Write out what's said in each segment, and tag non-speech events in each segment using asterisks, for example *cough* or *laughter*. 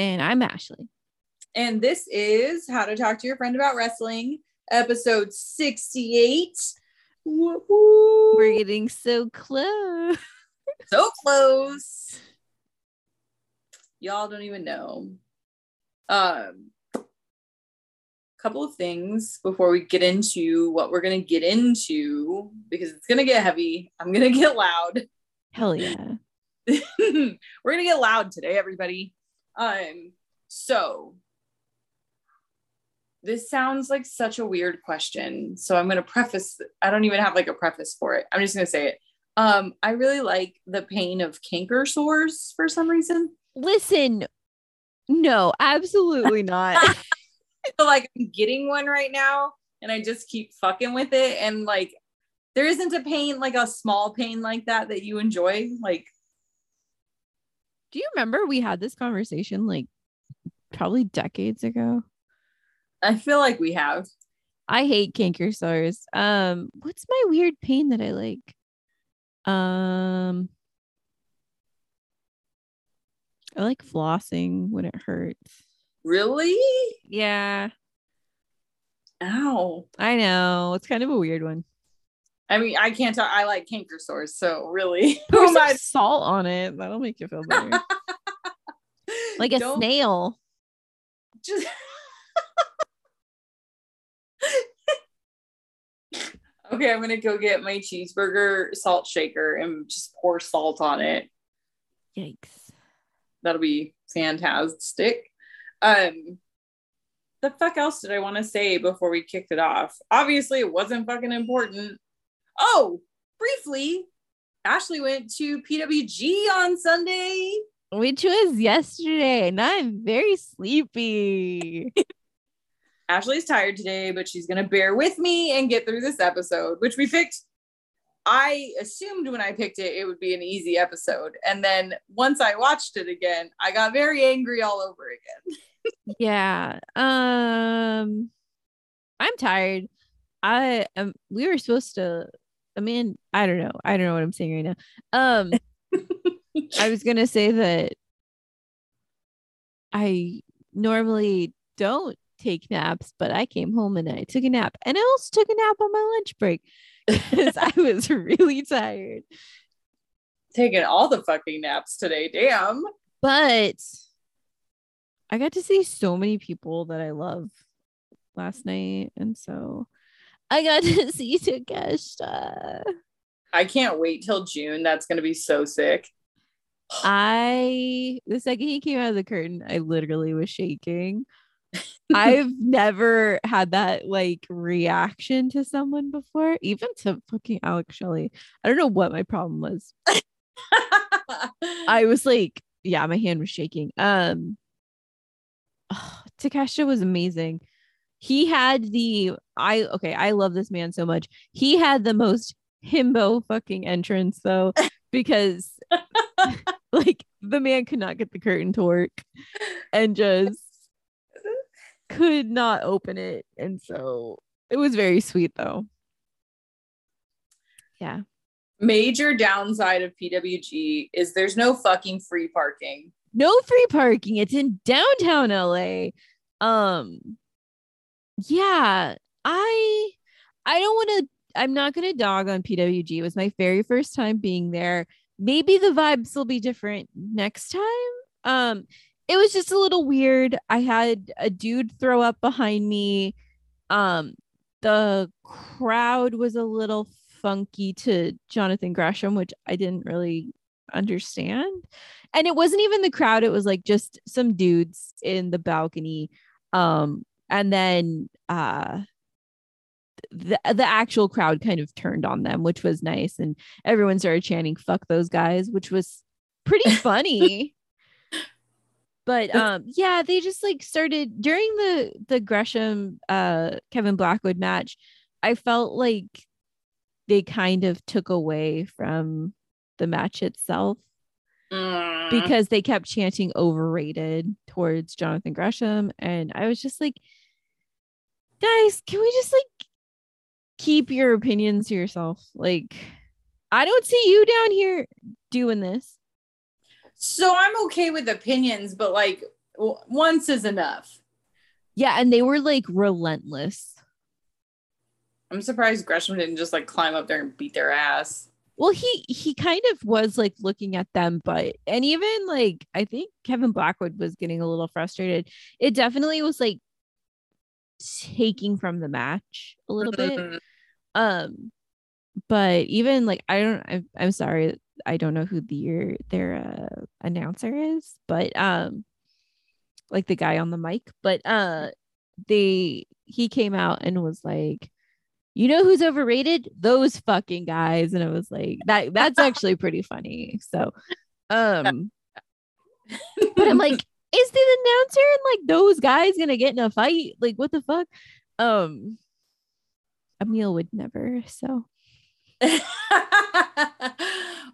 And I'm Ashley. and this is How to Talk to Your Friend About Wrestling, episode 68. Woo-hoo. We're getting so close. so close. Y'all don't even know. Um, couple of things before we get into what we're gonna get into because it's gonna get heavy. I'm gonna get loud. Hell yeah. *laughs* we're gonna get loud today, everybody. Um, so this sounds like such a weird question. So I'm gonna preface. I don't even have like a preface for it. I'm just gonna say it. Um, I really like the pain of canker sores for some reason. Listen, no, absolutely not. *laughs* So like I'm getting one right now, and I just keep fucking with it. And like, there isn't a pain like a small pain like that that you enjoy. Like, Do you remember we had this conversation like probably decades ago? I feel like we have. I hate canker sores. Um, what's my weird pain that I like? Um, I like flossing when it hurts. Really? Yeah, Ow. I know. It's kind of a weird one. I mean, I can't talk. I like canker sores, so really, *laughs* who am I? salt on it. That'll make you feel better. *laughs* like a Don't snail. Just *laughs* okay, I'm gonna go get my cheeseburger salt shaker and just pour salt on it. Yikes. That'll be fantastic. Um, the fuck else did I want to say before we kicked it off? Obviously, it wasn't fucking important. Oh, briefly, Ashley went to PWG on Sunday. Which was yesterday, and I'm very sleepy. *laughs* Ashley's tired today, but she's going to bear with me and get through this episode, which we picked. I assumed when I picked it, it would be an easy episode. And then once I watched it again, I got very angry all over again. *laughs* yeah. Um I'm tired. I um we were supposed to I mean, I don't know. I don't know what I'm saying right now. Um I *laughs* was gonna say that I normally don't take naps, but I came home and I took a nap. And I also took a nap on my lunch break *laughs* because I *laughs* was really tired. Taking all the fucking naps today. Damn. But I got to see so many people that I love last night. And so I got *laughs* to see Takeshita. I can't wait till June. That's going to be so sick. I, the second he came out of the curtain, I literally was shaking. *laughs* I've never had that like reaction to someone before, even to fucking Alex Shelley. I don't know what my problem was. *laughs* I was like, yeah, my hand was shaking. Um, oh, *sighs* Takesha was amazing. He had the I okay, I love this man so much. He had the most himbo fucking entrance though, *laughs* because *laughs* like the man could not get the curtain to work and just could not open it. And so it was very sweet though. Yeah. Major downside of PWG is there's no fucking free parking. no free parking it's in downtown la um yeah i i don't want to i'm not going to dog on pwg it was my very first time being there. Maybe the vibes will be different next time. Um it was just a little weird. I had a dude throw up behind me. Um the crowd was a little funky to jonathan gresham which i didn't really understand. And it wasn't even the crowd. It was like just some dudes in the balcony um and then uh the the actual crowd kind of turned on them, which was nice, and everyone started chanting "fuck those guys," which was pretty *laughs* funny. but um, yeah, they just like started during the the Gresham uh Kevin Blackwood match. I felt like they kind of took away from the match itself Mm. because they kept chanting overrated towards Jonathan Gresham. And I was just like, guys, can we just like keep your opinions to yourself? Like, I don't see you down here doing this. so I'm okay with opinions, but like once is enough. Yeah. And they were like relentless. I'm surprised Gresham didn't just like climb up there and beat their ass. Well, he he kind of was like looking at them, but and even like I think Kevin Blackwood was getting a little frustrated. It definitely was like taking from the match a little bit. Mhm. um but even like i don't I'm, I'm sorry i don't know who their their uh, announcer is but um like the guy on the mic but uh they he came out and was like you know who's overrated those fucking guys and i was like that that's *laughs* actually pretty funny so um *laughs* but i'm like is the announcer and like those guys gonna get in a fight like what the fuck um Emil would never. So *laughs*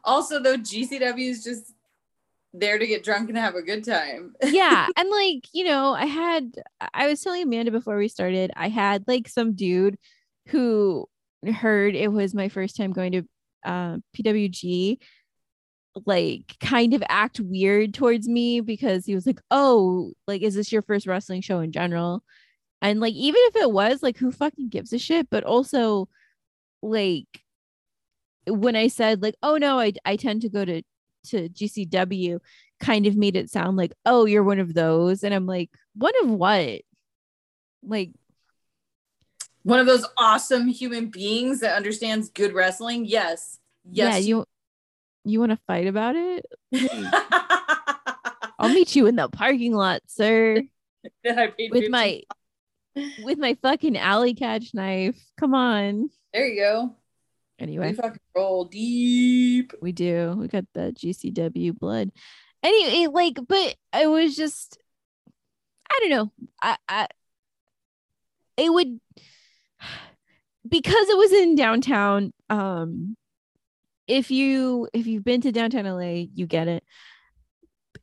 also, though, GCW is just there to get drunk and have a good time. *laughs* yeah, and like you know, I had I was telling Amanda before we started, I had like some dude who heard it was my first time going to uh, PWG like kind of act weird towards me because he was like, "Oh, like is this your first wrestling show in general?" And like even if it was, like who fucking gives a shit? But also like when I said like, "Oh no, I I tend to go to to GCW," kind of made it sound like, "Oh, you're one of those." And I'm like, "One of what?" Like One of those awesome human beings that understands good wrestling. Yes. yeah, Yes. you you want to fight about it? *laughs* I'll meet you in the parking lot, sir. *laughs* I paid with 15 my with my fucking alley catch knife. Come on. There you go. Anyway, we fucking roll deep. we do. We got the GCW blood. Anyway, like, but I was just I don't know. I I it would *sighs* because it was in downtown, um if you if you've been to downtown LA, you get it.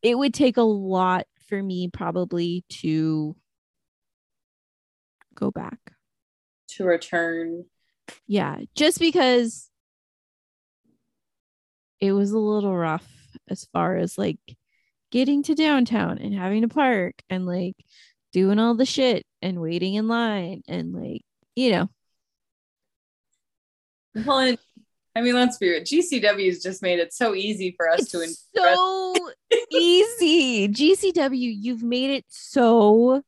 It would take a lot for me probably to go back. To return. yeah just because it was a little rough as far as like getting to downtown and having to park and like doing all the shit and waiting in line and like you know Well, and- I mean, let's be real. GCW's just made it so easy for us it's to in- so easy. Gcw you've made it so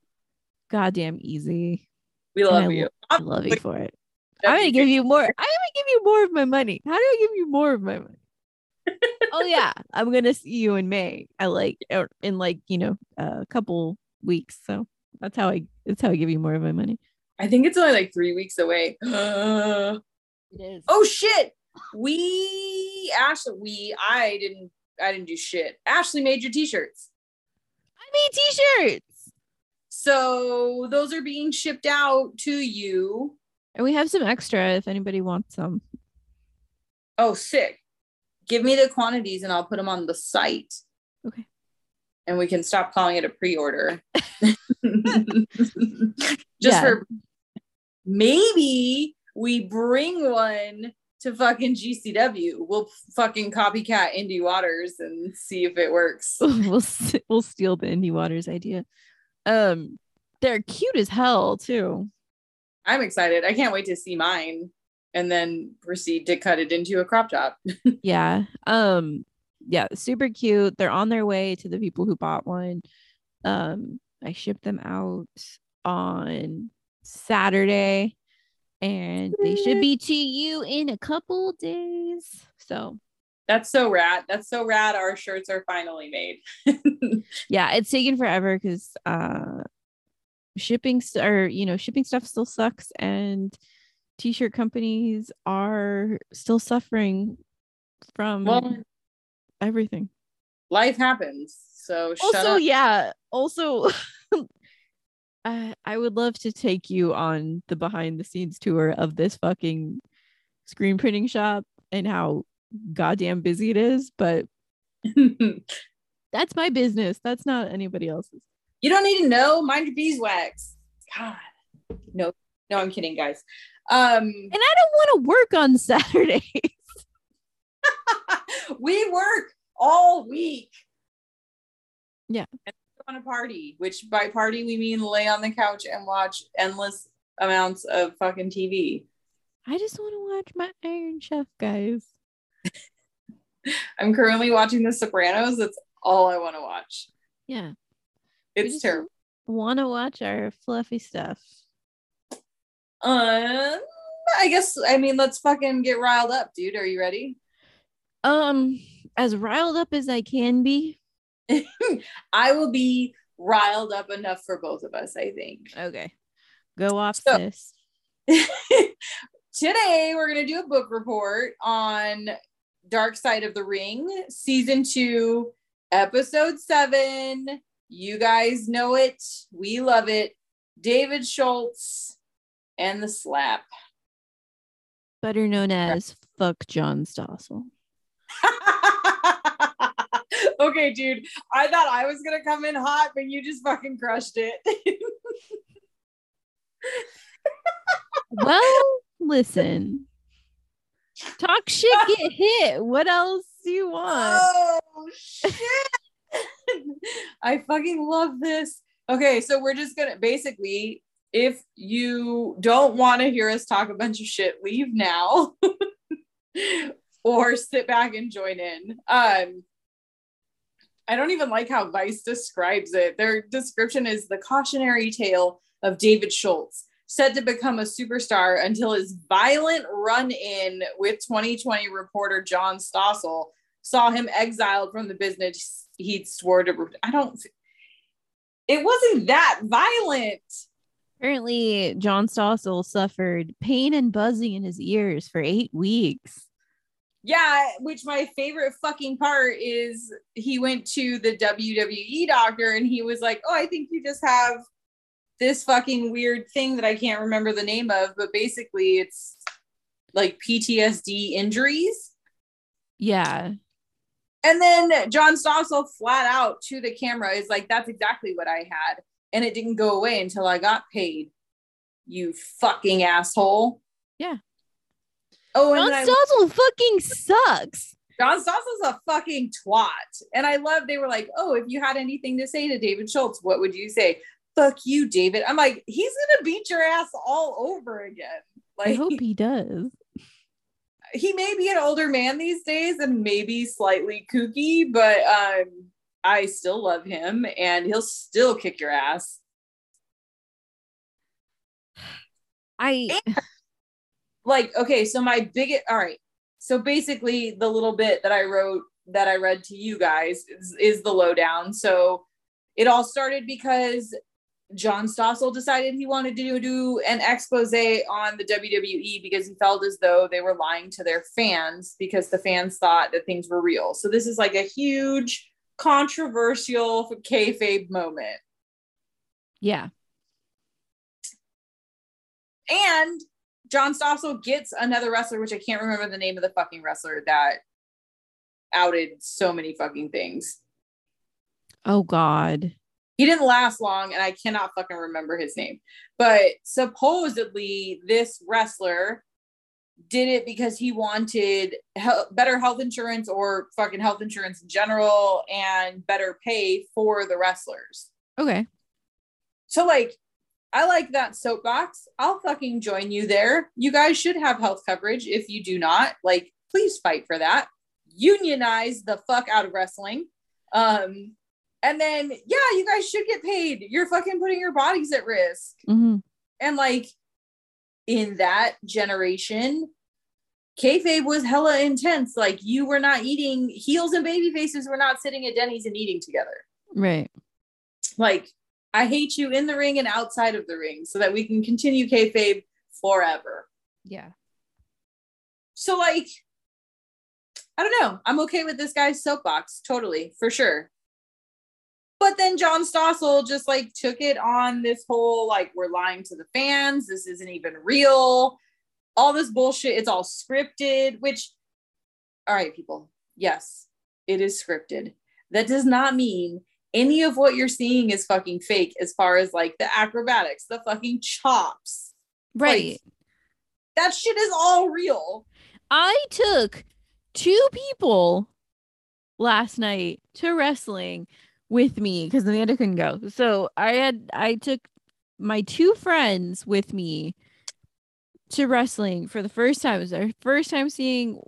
goddamn easy. We love I you. i love you for it. I'm gonna give you more. I'm gonna give you more of my money. How do i give you more of my money? *laughs* Oh yeah. I'm gonna see you in may i like or in like you know a couple weeks. So that's how i that's how i give you more of my money. I think it's only like three weeks away. *gasps* it is. oh shit! We Ashley, we I didn't I didn't do shit. Ashley made your t-shirts. i made t-shirts So those are being shipped out to you. and we have some extra if anybody wants some Oh, sick. Give me the quantities and I'll put them on the site. Okay. And we can stop calling it a pre-order. *laughs* *laughs* Just Yeah. for maybe we bring one to fucking GCW. We'll fucking copycat Indie Waters and see if it works. *laughs* we'll we'll steal the indie waters idea um they're cute as hell too I'm excited. I can't wait to see mine and then proceed to cut it into a crop top. *laughs* yeah um yeah super cute they're on their way to the people who bought one um i shipped them out on saturday and they should be to you in a couple days so That's so rad. That's so rad. Our shirts are finally made. *laughs* yeah it's taken forever because uh shipping st- or you know shipping stuff still sucks and t-shirt companies are still suffering from Well, everything. life happens. So shut also up. yeah also *laughs* I i would love to take you on the behind the scenes tour of this fucking screen printing shop and how goddamn busy it is but *laughs* that's my business that's not anybody else's you don't need to know. Mind your beeswax. God. No, no, I'm kidding, guys. Um and i don't want to work on *laughs* saturday *laughs* we work all week. Yeah. And on a party, which by party we mean lay on the couch and watch endless amounts of fucking TV. i just want to watch my iron chef guys *laughs* I'm currently watching The Sopranos. That's all I want to watch. yeah It's terrible. want to watch our fluffy stuff Um, I guess I mean let's fucking get riled up, dude. Are you ready? um as riled up as i can be *laughs* I will be riled up enough for both of us, I think. okay go off So- sis *laughs* Today we're gonna do a book report on Dark Side of the Ring, season two, episode seven. You guys know it. We love it. David Schultz and the slap. better known as fuck john stossel *laughs* *laughs* okay, dude. I thought I was gonna come in hot, but you just fucking crushed it. *laughs* well listen talk shit get *laughs* hit what else do you want oh shit! I fucking love this. Okay, so we're just gonna basically, if you don't want to hear us talk a bunch of shit, leave now, or sit back and join in. Um, I don't even like how Vice describes it. Their description is the cautionary tale of David Schultz, set to become a superstar until his violent run in with 20/20 reporter John Stossel saw him exiled from the business he'd swore to. I don't. It wasn't that violent. apparently john stossel suffered pain and buzzing in his ears for eight weeks Yeah, which my favorite fucking part is he went to the WWE doctor and he was like, "Oh, I think you just have this fucking weird thing that I can't remember the name of, but basically it's like PTSD injuries." yeah And then John Stossel flat out to the camera is like, "That's exactly what I had, and it didn't go away until I got paid." You fucking asshole. Yeah. Oh, and john then I stossel fucking sucks John Stossel's a fucking twat. And I love they were like, oh, if you had anything to say to David Schultz, what would you say? Fuck you, David. I'm like, he's gonna beat your ass all over again. Like i hope he does *laughs* he may be an older man these days and maybe slightly kooky, but um I still love him and he'll still kick your ass. i like okay so my biggest all right. So basically the little bit that i wrote that i read to you guys is, is the lowdown. So it all started because john stossel decided he wanted to do an expose on the wwe because he felt as though they were lying to their fans because the fans thought that things were real. So this is like a huge controversial kayfabe moment. Yeah. And John Stossel gets another wrestler, which I can't remember the name of the fucking wrestler that outed so many fucking things. oh god He didn't last long, and I cannot fucking remember his name. But supposedly, this wrestler did it because he wanted hel- better health insurance or fucking health insurance in general and better pay for the wrestlers. okay So like I like that soapbox. I'll fucking join you there. You guys should have health coverage. If you do not, like, please fight for that. Unionize the fuck out of wrestling. Um, and then yeah, you guys should get paid. You're fucking putting your bodies at risk. Mhm. And like in that generation, kayfabe was hella intense. Like you were not eating heels and baby faces were not sitting at Denny's and eating together right like I hate you in the ring and outside of the ring so that we can continue kayfabe forever. Yeah. So like I don't know. I'm okay with this guy's soapbox, totally, for sure. But then John Stossel just like took it on this whole like we're lying to the fans. This isn't even real. All this bullshit. It's all scripted. Which, all right, people. Yes, it is scripted. That does not mean any of what you're seeing is fucking fake. As far as like the acrobatics, the fucking chops, Right. Like, that shit is all real. I took two people last night to wrestling with me because Amanda couldn't go. So I had I took my two friends with me to wrestling for the first time. It was our first time seeing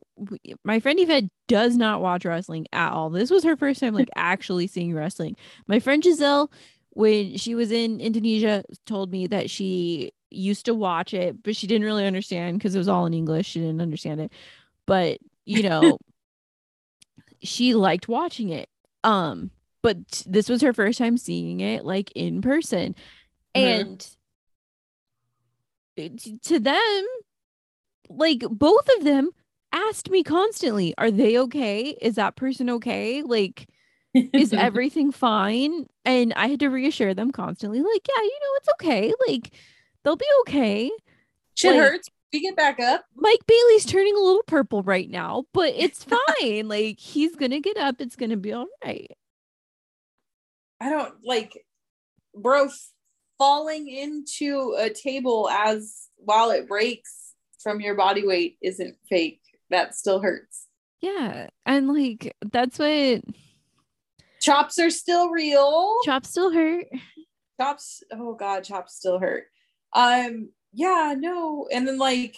my friend Yvette does not watch wrestling at all. This was her first time like actually seeing wrestling. My friend Giselle, when she was in Indonesia, told me that she used to watch it, but she didn't really understand because it was all in English. She didn't understand it. But you know, *laughs* she liked watching it. Um, but this was her first time seeing it like in person. Mhm. And to them, like both of them asked me constantly, are they okay? Is that person okay? Like, is *laughs* everything fine? And I had to reassure them constantly, like, yeah, you know, it's okay. Like, they'll be okay. shit like- hurts? We get back up. Mike Bailey's turning a little purple right now, but it's *laughs* fine. like, he's gonna get up. It's gonna be all right. I don't like, bro, falling into a table as while it breaks from your body weight isn't fake. That still hurts. Yeah. And like, that's what Chops are still real. chops still hurt. chops, oh god, chops still hurt. Um, yeah, no, and then like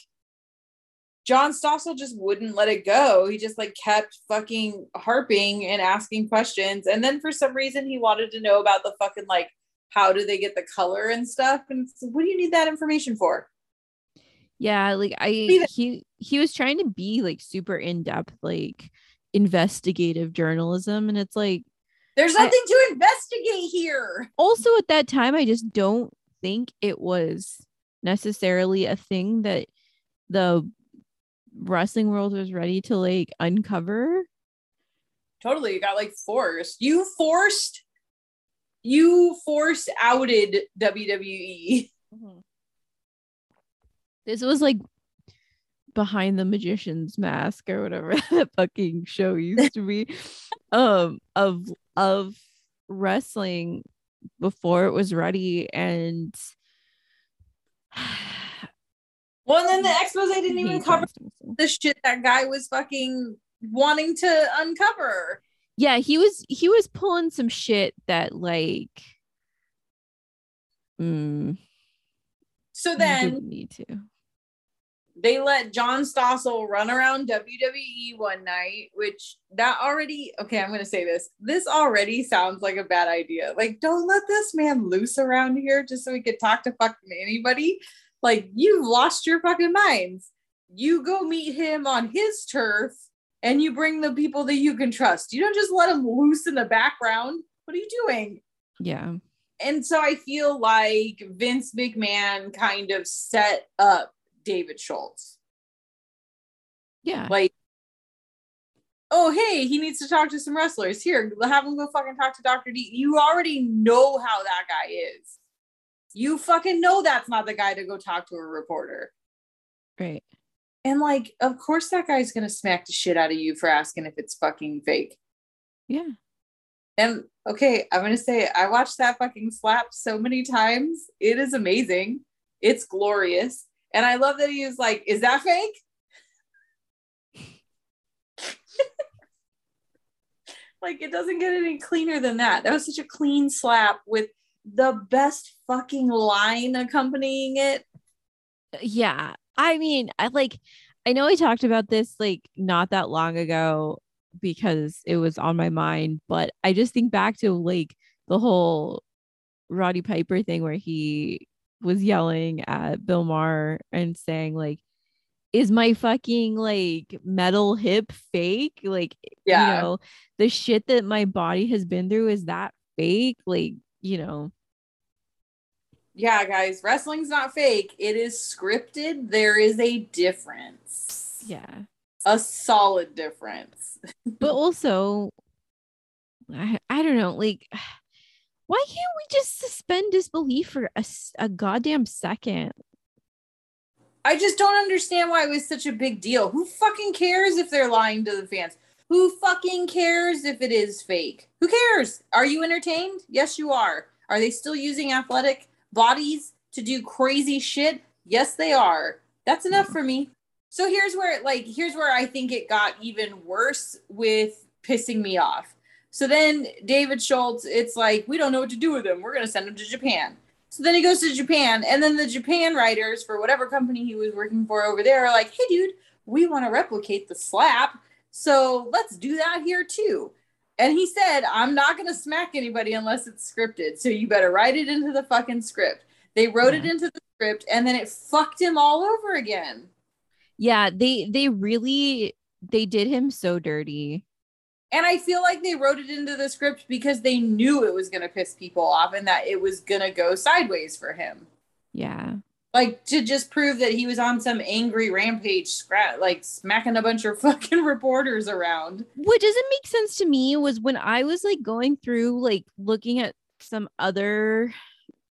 John Stossel just wouldn't let it go. He just like kept fucking harping and asking questions. And then for some reason he wanted to know about the fucking like how do they get the color and stuff. And like, what do you need that information for? Yeah, like I he he was trying to be like super in depth, like investigative journalism, and it's like There's I- nothing to investigate here. also at that time I just don't think it was necessarily a thing that the wrestling world was ready to like uncover. Totally, you got like forced. You forced you forced outed. WWE. This was like behind the magician's mask or whatever *laughs* that fucking show used to be *laughs* um of of wrestling before it was ready and *sighs* Well, and then the expose didn't even cover the shit that guy was fucking wanting to uncover. Yeah he was he was pulling some shit that like mm, So then need to they let John Stossel run around WWE one night, which that already okay, I'm gonna say this. This already sounds like a bad idea. Like, don't let this man loose around here just so he could talk to fucking anybody. Like, you've lost your fucking minds. You go meet him on his turf and you bring the people that you can trust. You don't just let them loose in the background. What are you doing? yeah and so I feel like Vince McMahon kind of set up David Schultz. yeah Like, oh, hey, he needs to talk to some wrestlers. Here, have him go fucking talk to Dr. D. You already know how that guy is. You fucking know that's not the guy to go talk to a reporter. right And like, of course, that guy's gonna smack the shit out of you for asking if it's fucking fake. yeah And okay, I'm gonna say. I watched that fucking slap so many times. It is amazing. It's glorious. And I love that he was like, is that fake? *laughs* like it doesn't get any cleaner than that. That was such a clean slap with the best fucking line accompanying it. Uh, yeah i mean i like i know i talked about this like not that long ago because it was on my mind but i just think back to like the whole roddy piper thing where he was yelling at bill maher and saying like is my fucking like metal hip fake like Yeah. you know the shit that my body has been through is that fake like you know yeah, guys, wrestling's not fake. It is scripted. There is a difference. Yeah. A solid difference. But also, I, I don't know, like, *sighs* why can't we just suspend disbelief for a, a goddamn second? I just don't understand why it was such a big deal. Who fucking cares if they're lying to the fans? Who fucking cares if it is fake? Who cares? Are you entertained? Yes, you are. Are they still using athletic bodies to do crazy shit? Yes, they are. That's enough mm-hmm. for me. So here's where like here's where I think it got even worse with pissing me off. So then David Schultz, it's like we don't know what to do with him. We're gonna send him to Japan. So then he goes to Japan, and then the Japan writers for whatever company he was working for over there are like, "Hey, dude, we want to replicate the slap, so let's do that here too." And he said, "I'm not gonna smack anybody unless it's scripted. So you better write it into the fucking script." They wrote it mm-hmm. into the script, and then it fucked him all over again. Yeah, they they really they did him so dirty. And I feel like they wrote it into the script because they knew it was going to piss people off and that it was going to go sideways for him. Yeah. Like to just prove that he was on some angry rampage, scrat like smacking a bunch of *laughs* fucking reporters around. What doesn't make sense to me was when I was like going through like looking at some other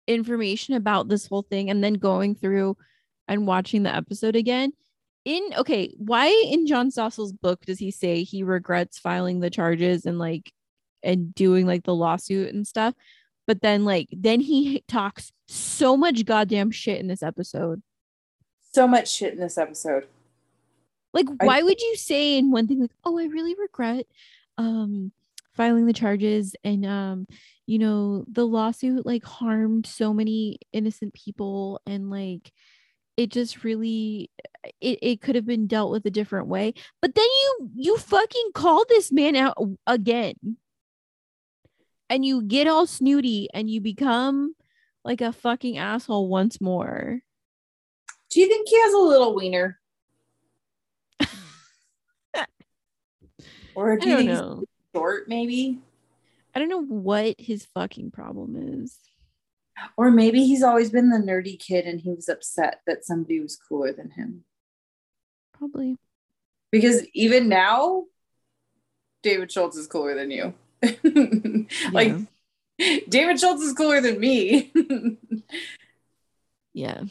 information about this whole thing and then going through and watching the episode again. In okay, why in John Stossel's book does he say he regrets filing the charges and like and doing like the lawsuit and stuff? But then like then he talks so much goddamn shit in this episode. So much shit in this episode. Like, I- why would you say in one thing like, "Oh, I really regret um filing the charges and um you know, the lawsuit like harmed so many innocent people and like it just really it, it could have been dealt with a different way." But then you you fucking call this man out again. And you get all snooty and you become like a fucking asshole once more. Do you think he has a little wiener? *laughs* or do you think know. he's short, maybe? I don't know what his fucking problem is. Or maybe he's always been the nerdy kid and he was upset that somebody was cooler than him. Probably. Because even now, David Schultz is cooler than you. *laughs* like Yeah. David Schultz is cooler than me. *laughs* Yeah.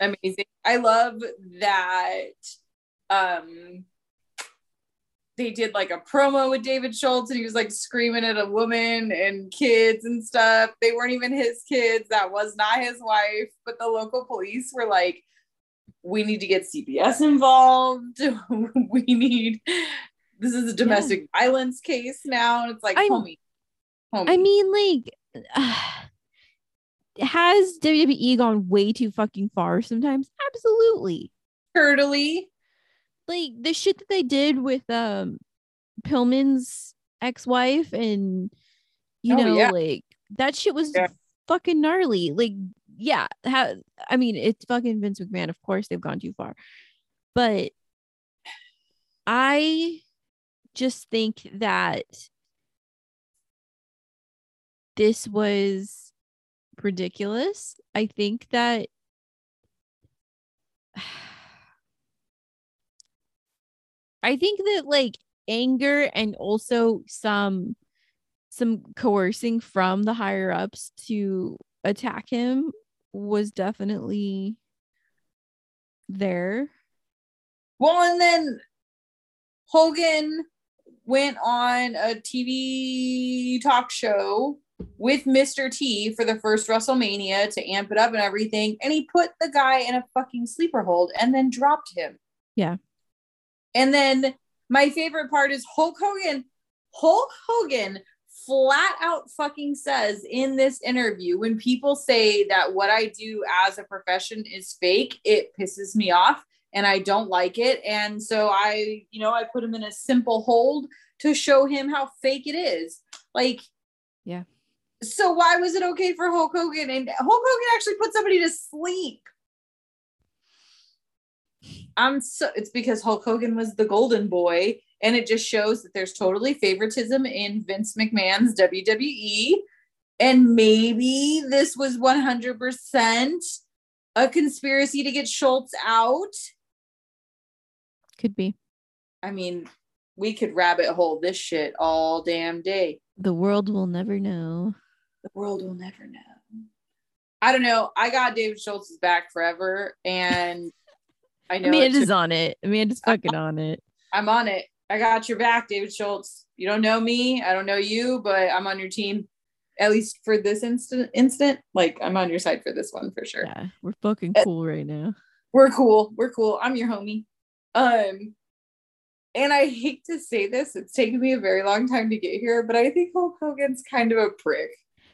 Amazing. I love that um they did like a promo with David Schultz and he was like screaming at a woman and kids and stuff. They weren't even his kids. That was not his wife. But the local police were like, we need to get CPS involved. *laughs* we need this is a domestic violence case now. And it's like, I'm- homie. homie. I mean, like, *sighs* has WWE gone way too fucking far sometimes? Absolutely. turtly. Like the shit that they did with um Pillman's ex-wife and you Oh, know, yeah. like that shit was Yeah. fucking gnarly. Like, yeah, I mean, it's fucking Vince McMahon. Of course, they've gone too far, but I just think that this was ridiculous. I think that *sighs* I think that like anger and also some some coercing from the higher ups to attack him was definitely there. Well, and then Hogan went on a TV talk show with Mr. T for the first WrestleMania to amp it up and everything. And he put the guy in a fucking sleeper hold and then dropped him. Yeah. And then my favorite part is Hulk Hogan. Hulk Hogan flat out fucking says in this interview when people say that what I do as a profession is fake, it pisses me off and I don't like it. And so I, you know, I put him in a simple hold to show him how fake it is. Like, Yeah. So why was it okay for Hulk Hogan? And Hulk Hogan actually put somebody to sleep. I'm so it's because Hulk Hogan was the golden boy, and it just shows that there's totally favoritism in Vince McMahon's WWE. And maybe this was 100% a conspiracy to get Schultz out. Could be. I mean, we could rabbit hole this shit all damn day. The world will never know. The world will never know. I don't know. I got David Schultz's back forever, and I know Amanda's on it. Amanda's *laughs* fucking on it. I'm on it. I got your back, David Schultz. You don't know me. I don't know you, but I'm on your team. At least for this instant instant. Like I'm on your side for this one for sure. Yeah, we're fucking Uh, cool right now. We're cool. We're cool. I'm your homie. Um and I hate to say this, it's taken me a very long time to get here, but I think Hulk Hogan's kind of a prick.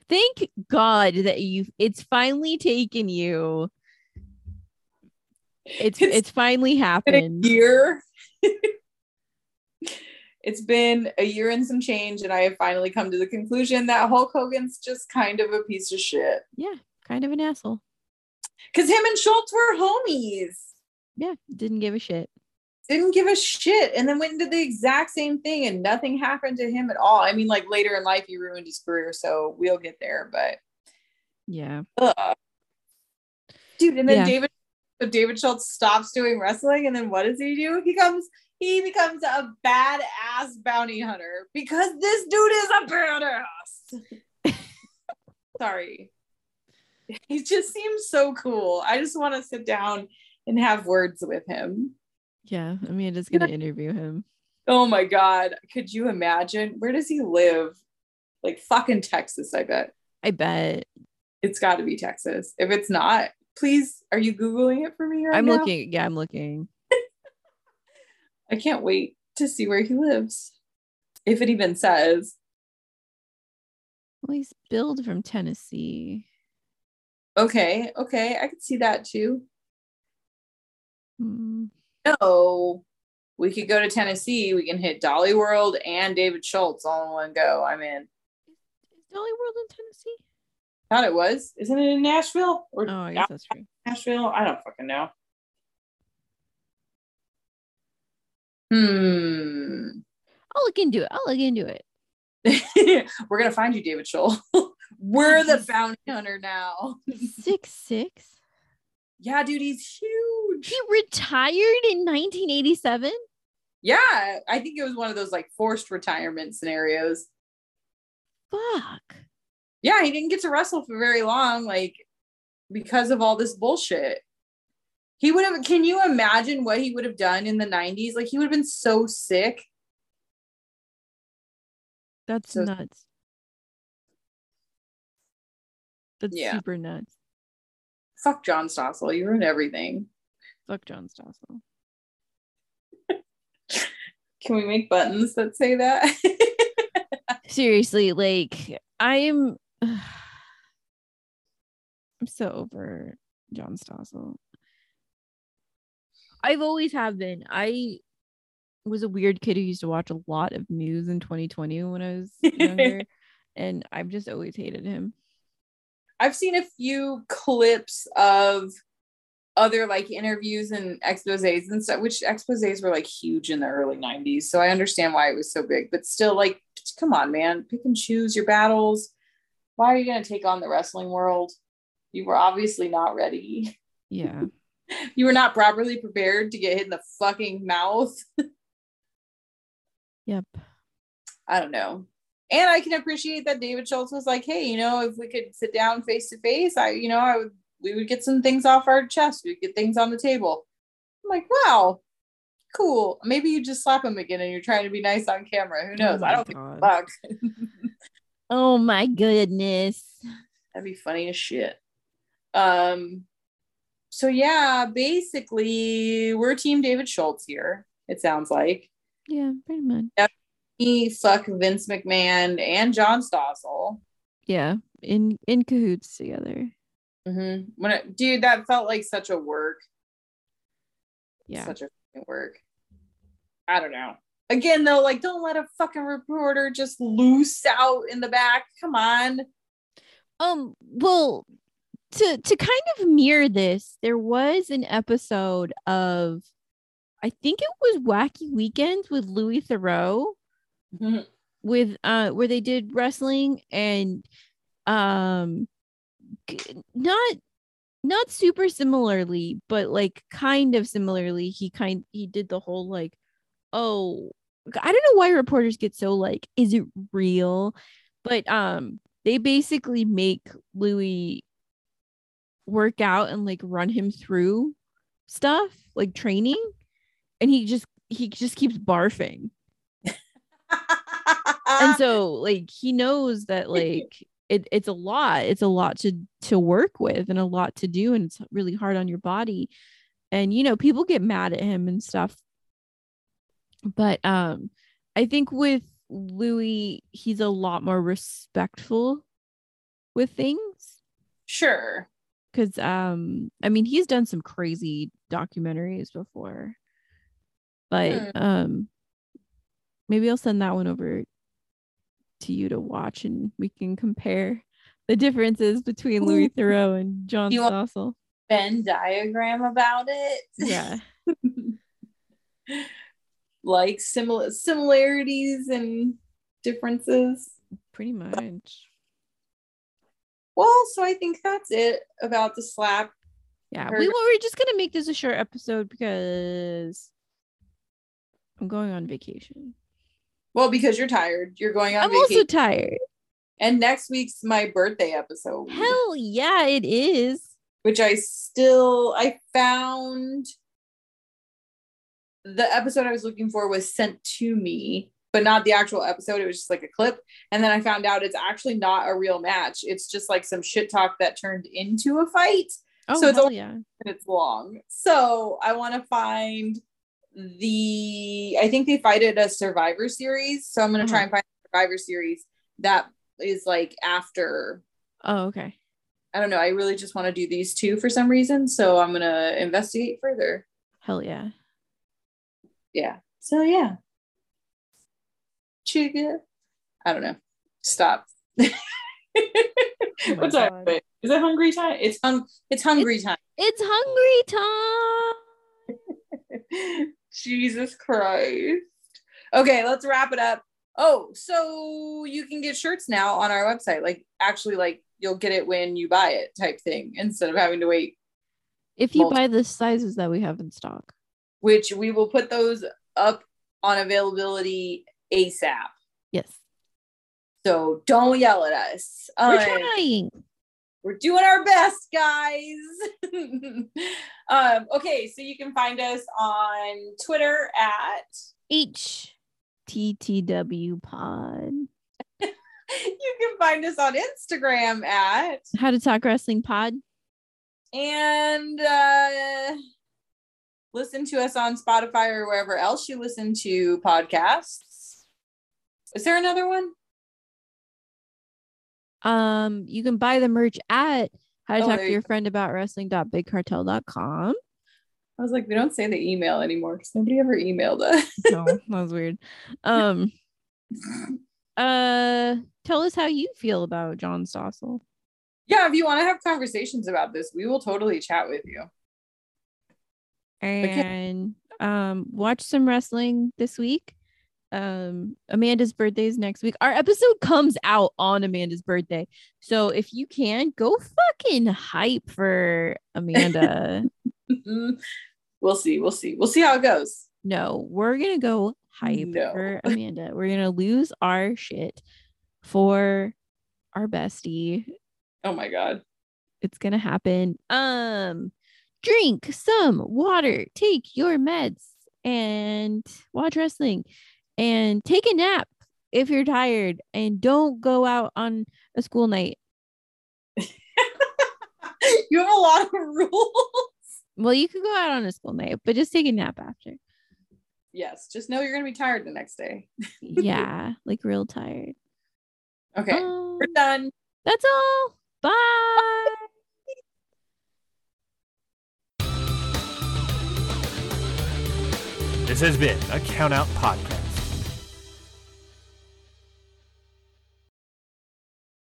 Thank God that you it's finally taken you. It's It's it's finally happened. a year. *laughs* it's been a year and some change, and I have finally come to the conclusion that Hulk Hogan's just kind of a piece of shit. Yeah, kind of an asshole. Because him and Schultz were homies. Yeah, didn't give a shit. Didn't give a shit. And then went and did the exact same thing, and nothing happened to him at all. I mean, like later in life, he ruined his career, so we'll get there. But Yeah. ugh. dude, and then Yeah. David so David Schultz stops doing wrestling, and then what does he do? He comes, he becomes a badass bounty hunter because this dude is a badass. *laughs* Sorry. He just seems so cool. I just want to sit down and have words with him. Yeah, Amanda's gonna interview him. Oh my god. Could you imagine? Where does he live? Like fucking Texas, I bet. I bet. It's got to be Texas. If it's not, please, are you Googling it for me right I'm now? looking. Yeah, I'm looking. *laughs* I can't wait to see where he lives. If it even says. Well, he's billed from Tennessee. Okay, okay, I could see that too. Hmm. No, we could go to Tennessee. We can hit Dolly World and David Schultz all in one go. I'm in. Is Dolly World in Tennessee? Thought it was. Isn't it in Nashville or Oh, I guess that's true. Nashville? I don't fucking know. Hmm. I'll look into it. I'll look into it. *laughs* We're gonna find you, David Schultz. *laughs* We're the bounty hunter now. Six six. Yeah, dude, he's huge. He *laughs* retired in 1987. Yeah, I think it was one of those like forced retirement scenarios. Fuck. Yeah, he didn't get to wrestle for very long, like because of all this bullshit. He would have, can you imagine what he would have done in the 90s? Like, he would have been so sick. That's So- nuts. That's Yeah. super nuts. Fuck John Stossel. You ruined everything. Fuck John Stossel. *laughs* Can we make buttons that say that? *laughs* Seriously, like I'm *sighs* I'm so over John Stossel. I've always have been. I was a weird kid who used to watch a lot of news in 20/20 when I was *laughs* younger, and I've just always hated him. I've seen a few clips of other like interviews and exposés and stuff, which exposés were like huge in the early 90s. So I understand why it was so big, but still, like, come on, man, pick and choose your battles. Why are you going to take on the wrestling world? You were obviously not ready. Yeah. *laughs* You were not properly prepared to get hit in the fucking mouth. Yep. I don't know. And I can appreciate that David Schultz was like, hey, you know, if we could sit down face to face, I, you know, I would, we would get some things off our chest. We'd get things on the table. I'm like, wow, cool. Maybe you just slap him again and you're trying to be nice on camera. Who knows? Oh I my don't think God. fuck. *laughs* Oh my goodness. That'd be funny as shit. Um, so yeah, basically, we're Team David Schultz here. It sounds like Yeah, pretty much. he fuck Vince McMahon and John Stossel. Yeah, in in cahoots together. Mm-hmm. When it, dude, that felt like such a work. Yeah. Such a fucking work. I don't know. Again, though, like, don't let a fucking reporter just loose out in the back. Come on. Um, well, to to kind of mirror this, there was an episode of I think it was Wacky Weekends with Louis Theroux Mhm. with uh where they did wrestling and um not not super similarly but like kind of similarly he kind he did the whole like oh i don't know why reporters get so like is it real? But um they basically make louis work out and like run him through stuff like training and he just he just keeps barfing. *laughs* And so like he knows that like it, it's a lot it's a lot to to work with and a lot to do and it's really hard on your body and you know people get mad at him and stuff but um i think with louis he's a lot more respectful with things sure. because um i mean he's done some crazy documentaries before but Hmm. um maybe i'll send that one over to you to watch and we can compare the differences between louis theroux and john You stossel Venn diagram about it. yeah *laughs* like similar similarities and differences. pretty much Well, so I think that's it about the slap. yeah we, we're just gonna make this a short episode because i'm going on vacation Well, because you're tired, you're going on i'm vacation. also tired and next week's my birthday episode. hell yeah it is which I still I found the episode I was looking for was sent to me, but not the actual episode. It was just like a clip. And then I found out it's actually not a real match. It's just like some shit talk that turned into a fight. oh So it's all- yeah Minutes long. So I want to find the I think they fight it a survivor series. So I'm gonna try Uh-huh. and find survivor series that is like after oh okay I don't know. I really just want to do these two for some reason. So I'm going to investigate further. hell yeah Yeah. So yeah. Chiga. I don't know. Stop. Oh What's *laughs* up? Is it hungry time? It's hung it's hungry time. It's hungry time. *laughs* Jesus Christ. Okay, let's wrap it up. Oh, so you can get shirts now on our website. Like actually like you'll get it when you buy it type thing instead of having to wait If you buy the sizes that we have in stock. which we will put those up on availability ASAP. Yes. So don't yell at us. We're Um, trying. We're doing our best, guys. *laughs* um, okay, so you can find us on Twitter at HTTW pod. *laughs* you can find us on Instagram at How to talk wrestling pod. and uh listen to us on Spotify or wherever else you listen to podcasts. Is there another one? Um, you can buy the merch at how to Oh, talk to you your friend about wrestling.bigcartel.com. I was like, we don't say the email anymore because nobody ever emailed us. *laughs* No, that was weird. Um uh tell us how you feel about John Stossel. yeah, if you want to have conversations about this, we will totally chat with you. and um watch some wrestling this week um amanda's birthday is next week our episode comes out on amanda's birthday so if you can go fucking hype for amanda *laughs* we'll see. We'll see. We'll see how it goes. no we're gonna go hype No. for amanda we're gonna lose our shit for our bestie Oh my god. it's gonna happen um drink some water take your meds and watch wrestling and take a nap if you're tired and don't go out on a school night *laughs* you have a lot of rules. well you can go out on a school night but just take a nap after yes, just know you're gonna be tired the next day. yeah *laughs* like real tired Okay, Um, we're done. that's all bye This has been a Count Out Podcast.